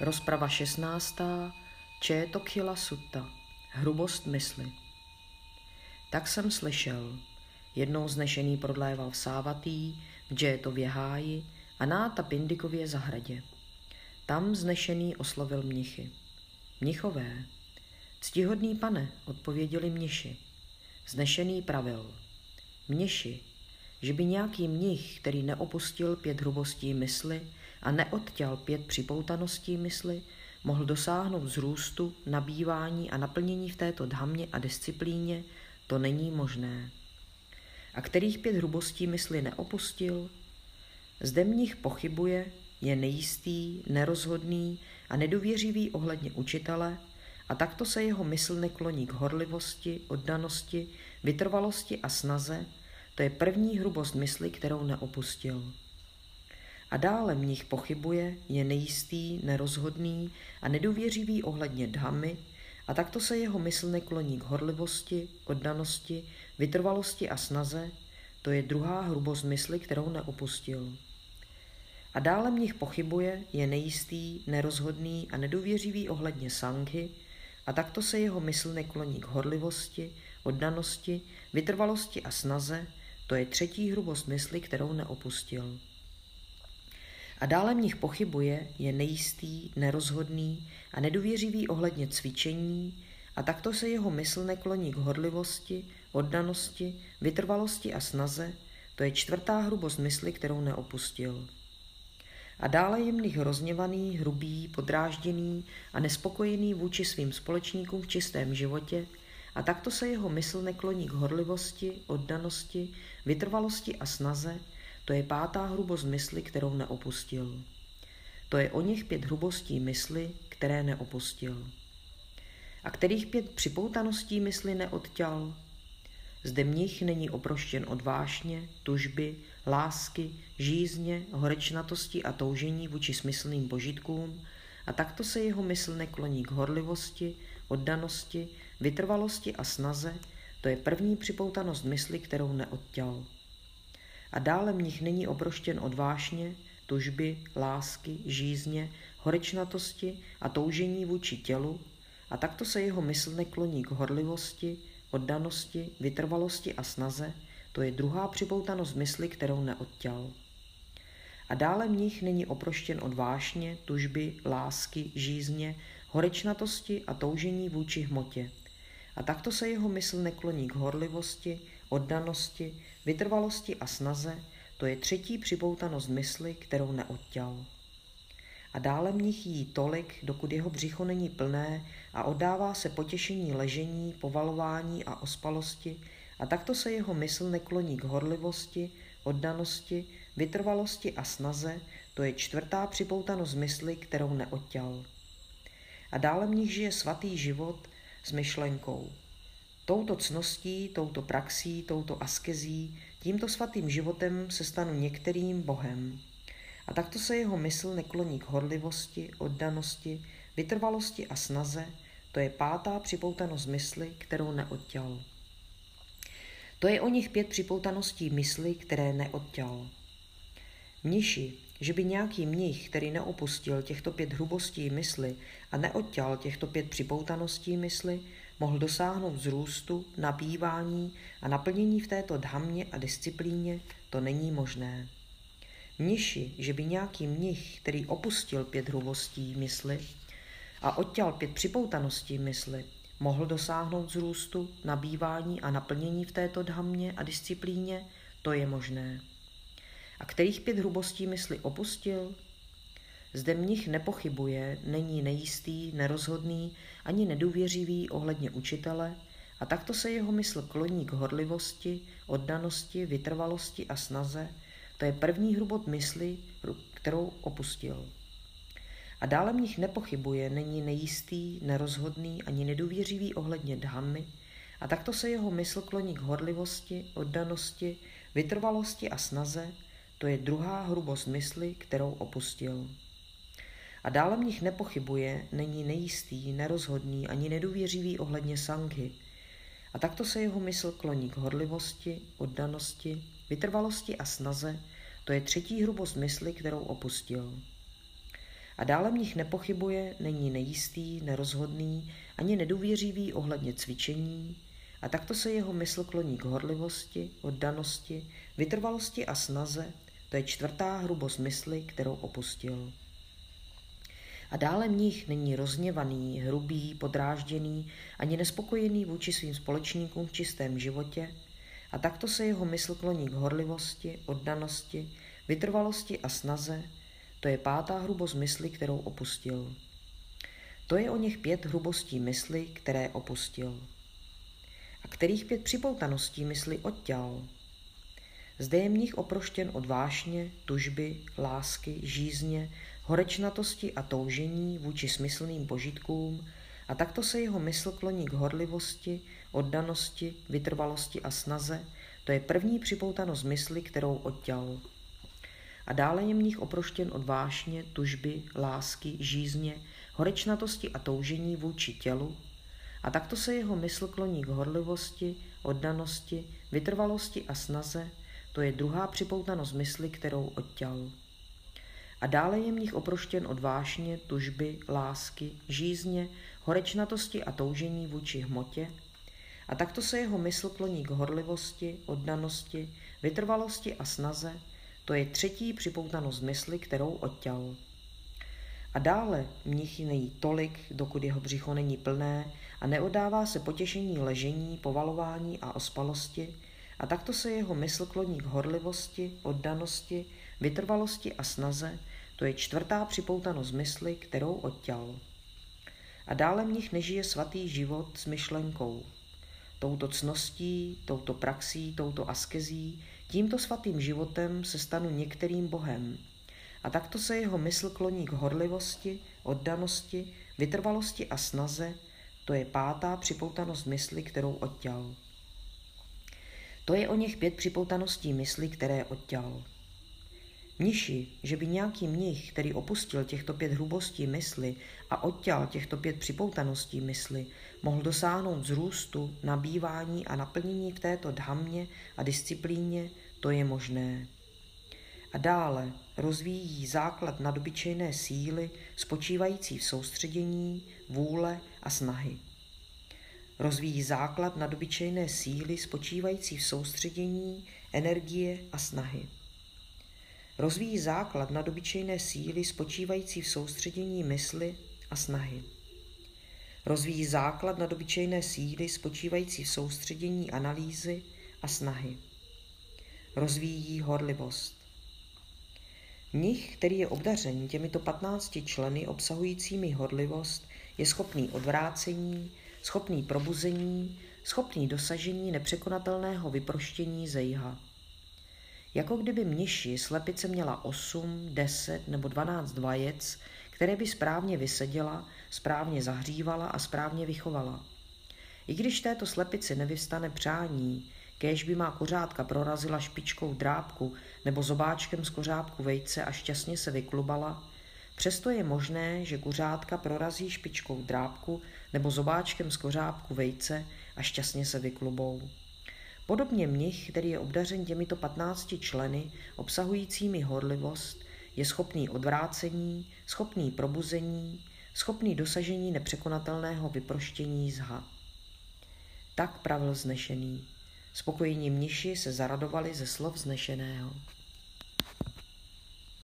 Rozprava 16. Čétokhila sutta. Hrubost mysli. Tak jsem slyšel. Jednou znešený prodléval v Sávatý, v Džétově háji a Náta Pindikově zahradě. Tam znešený oslovil mnichy. Mnichové. Ctihodný pane, odpověděli mniši. Znešený pravil. Mniši, že by nějaký mnich, který neopustil pět hrubostí mysli a neodtěl pět připoutaností mysli, mohl dosáhnout zrůstu, nabývání a naplnění v této dhamně a disciplíně, to není možné. A kterých pět hrubostí mysli neopustil? Zde mnich pochybuje, je nejistý, nerozhodný a nedůvěřivý ohledně učitele a takto se jeho mysl nekloní k horlivosti, oddanosti, vytrvalosti a snaze, to je první hrubost mysli, kterou neopustil. A dále mnich pochybuje, je nejistý, nerozhodný a nedůvěřivý ohledně dhamy, a takto se jeho mysl nekloní k horlivosti, oddanosti, vytrvalosti a snaze, to je druhá hrubost mysli, kterou neopustil. A dále mnich pochybuje, je nejistý, nerozhodný a nedůvěřivý ohledně sanghy, a takto se jeho mysl nekloní k horlivosti, oddanosti, vytrvalosti a snaze, to je třetí hrubost mysli, kterou neopustil. A dále mnich pochybuje, je nejistý, nerozhodný a nedůvěřivý ohledně cvičení a takto se jeho mysl nekloní k horlivosti, oddanosti, vytrvalosti a snaze, to je čtvrtá hrubost mysli, kterou neopustil. A dále je mnich hrubý, podrážděný a nespokojený vůči svým společníkům v čistém životě a takto se jeho mysl nekloní k horlivosti, oddanosti, vytrvalosti a snaze, to je pátá hrubost mysli, kterou neopustil. To je o něch pět hrubostí mysli, které neopustil. A kterých pět připoutaností mysli neodťal? Zde mnich není oproštěn od vášně, tužby, lásky, žízně, horečnatosti a toužení vůči smyslným božitkům a takto se jeho mysl nekloní k horlivosti, oddanosti, vytrvalosti a snaze, to je první připoutanost mysli, kterou neodtěl. A dále mnich není obroštěn od vášně, tužby, lásky, žízně, horečnatosti a toužení vůči tělu, a takto se jeho mysl nekloní k horlivosti, oddanosti, vytrvalosti a snaze, to je druhá připoutanost mysli, kterou neodtěl. A dále mnich není oproštěn od vášně, tužby, lásky, žízně, horečnatosti a toužení vůči hmotě. A takto se jeho mysl nekloní k horlivosti, oddanosti, vytrvalosti a snaze, to je třetí připoutanost mysli, kterou neodtěl. A dále mnich jí tolik, dokud jeho břicho není plné a oddává se potěšení ležení, povalování a ospalosti, a takto se jeho mysl nekloní k horlivosti, oddanosti, vytrvalosti a snaze, to je čtvrtá připoutanost mysli, kterou neodtěl. A dále v žije svatý život s myšlenkou. Touto cností, touto praxí, touto askezí, tímto svatým životem se stanu některým Bohem. A takto se jeho mysl nekloní k horlivosti, oddanosti, vytrvalosti a snaze, to je pátá připoutanost mysli, kterou neodtěl. To je o nich pět připoutaností mysli, které neodtěl. Mniši, že by nějaký mnich, který neopustil těchto pět hrubostí mysli a neodtěl těchto pět připoutaností mysli, mohl dosáhnout zrůstu, nabývání a naplnění v této dhamně a disciplíně, to není možné. Mniši, že by nějaký mnich, který opustil pět hrubostí mysli a odtěl pět připoutaností mysli, mohl dosáhnout zrůstu, nabývání a naplnění v této dhamně a disciplíně, to je možné. A kterých pět hrubostí mysli opustil? Zde mnich nepochybuje, není nejistý, nerozhodný ani nedůvěřivý ohledně učitele a takto se jeho mysl kloní k horlivosti, oddanosti, vytrvalosti a snaze, to je první hrubot mysli, kterou opustil. A dále mnich nepochybuje, není nejistý, nerozhodný ani nedůvěřivý ohledně dhamy, a takto se jeho mysl kloní k horlivosti, oddanosti, vytrvalosti a snaze, to je druhá hrubost mysli, kterou opustil. A dále mnich nepochybuje, není nejistý, nerozhodný ani nedůvěřivý ohledně sanghy. A takto se jeho mysl kloní k horlivosti, oddanosti, vytrvalosti a snaze, to je třetí hrubost mysli, kterou opustil. A dále mnich nepochybuje, není nejistý, nerozhodný, ani nedůvěřivý ohledně cvičení, a takto se jeho mysl kloní k horlivosti, oddanosti, vytrvalosti a snaze, to je čtvrtá hrubost mysli, kterou opustil. A dále mnich není rozněvaný, hrubý, podrážděný, ani nespokojený vůči svým společníkům v čistém životě, a takto se jeho mysl kloní k horlivosti, oddanosti, vytrvalosti a snaze, to je pátá hrubost mysli, kterou opustil. To je o něch pět hrubostí mysli, které opustil. A kterých pět připoutaností mysli odťal. Zde je mnich oproštěn od vášně, tužby, lásky, žízně, horečnatosti a toužení vůči smyslným požitkům a takto se jeho mysl kloní k horlivosti, oddanosti, vytrvalosti a snaze, to je první připoutanost mysli, kterou odťal. A dále je mnich oproštěn od vášně, tužby, lásky, žízně, horečnatosti a toužení vůči tělu, a takto se jeho mysl kloní k horlivosti, oddanosti, vytrvalosti a snaze, to je druhá připoutanost mysli, kterou odťal. A dále je mnich oproštěn od vášně, tužby, lásky, žízně, horečnatosti a toužení vůči hmotě, a takto se jeho mysl kloní k horlivosti, oddanosti, vytrvalosti a snaze, to je třetí připoutanost mysli, kterou odťal. A dále mnichy nejí tolik, dokud jeho břicho není plné a neodává se potěšení ležení, povalování a ospalosti, a takto se jeho mysl kloní k horlivosti, oddanosti, vytrvalosti a snaze, to je čtvrtá připoutanost mysli, kterou odťal. A dále mnich nežije svatý život s myšlenkou. Touto cností, touto praxí, touto askezí, tímto svatým životem se stanu některým bohem. A takto se jeho mysl kloní k horlivosti, oddanosti, vytrvalosti a snaze, to je pátá připoutanost mysli, kterou odťal. To je o něch pět připoutaností mysli, které odťal. Mniši, že by nějaký mnich, který opustil těchto pět hrubostí mysli a odťal těchto pět připoutaností mysli, mohl dosáhnout zrůstu, nabývání a naplnění v této dhamně a disciplíně, to je možné. A dále rozvíjí základ nadobyčejné síly spočívající v soustředění, vůle a snahy. Rozvíjí základ nadobyčejné síly spočívající v soustředění, energie a snahy. Rozvíjí základ nadobyčejné síly spočívající v soustředění mysli a snahy. Rozvíjí základ nadobyčejné síly spočívající v soustředění analýzy a snahy. Rozvíjí horlivost. Mnich, který je obdařen těmito 15 členy obsahujícími horlivost, je schopný odvrácení, schopný probuzení, schopný dosažení nepřekonatelného vyproštění zejha. Jako kdyby mniši slepice měla 8, 10 nebo 12 vajec, které by správně vyseděla, správně zahřívala a správně vychovala. I když této slepici nevyvstane přání, kéž by má kořátka prorazila špičkou drápku nebo zobáčkem z kořápku vejce a šťastně se vyklubala, přesto je možné, že kuřátka prorazí špičkou drápku nebo zobáčkem z kořápku vejce a šťastně se vyklubou. Podobně mnich, který je obdařen těmito 15 členy, obsahujícími horlivost, je schopný odvrácení, schopný probuzení, schopný dosažení nepřekonatelného vyproštění zha. Tak pravil znešený. Spokojení mniši se zaradovali ze slov znešeného.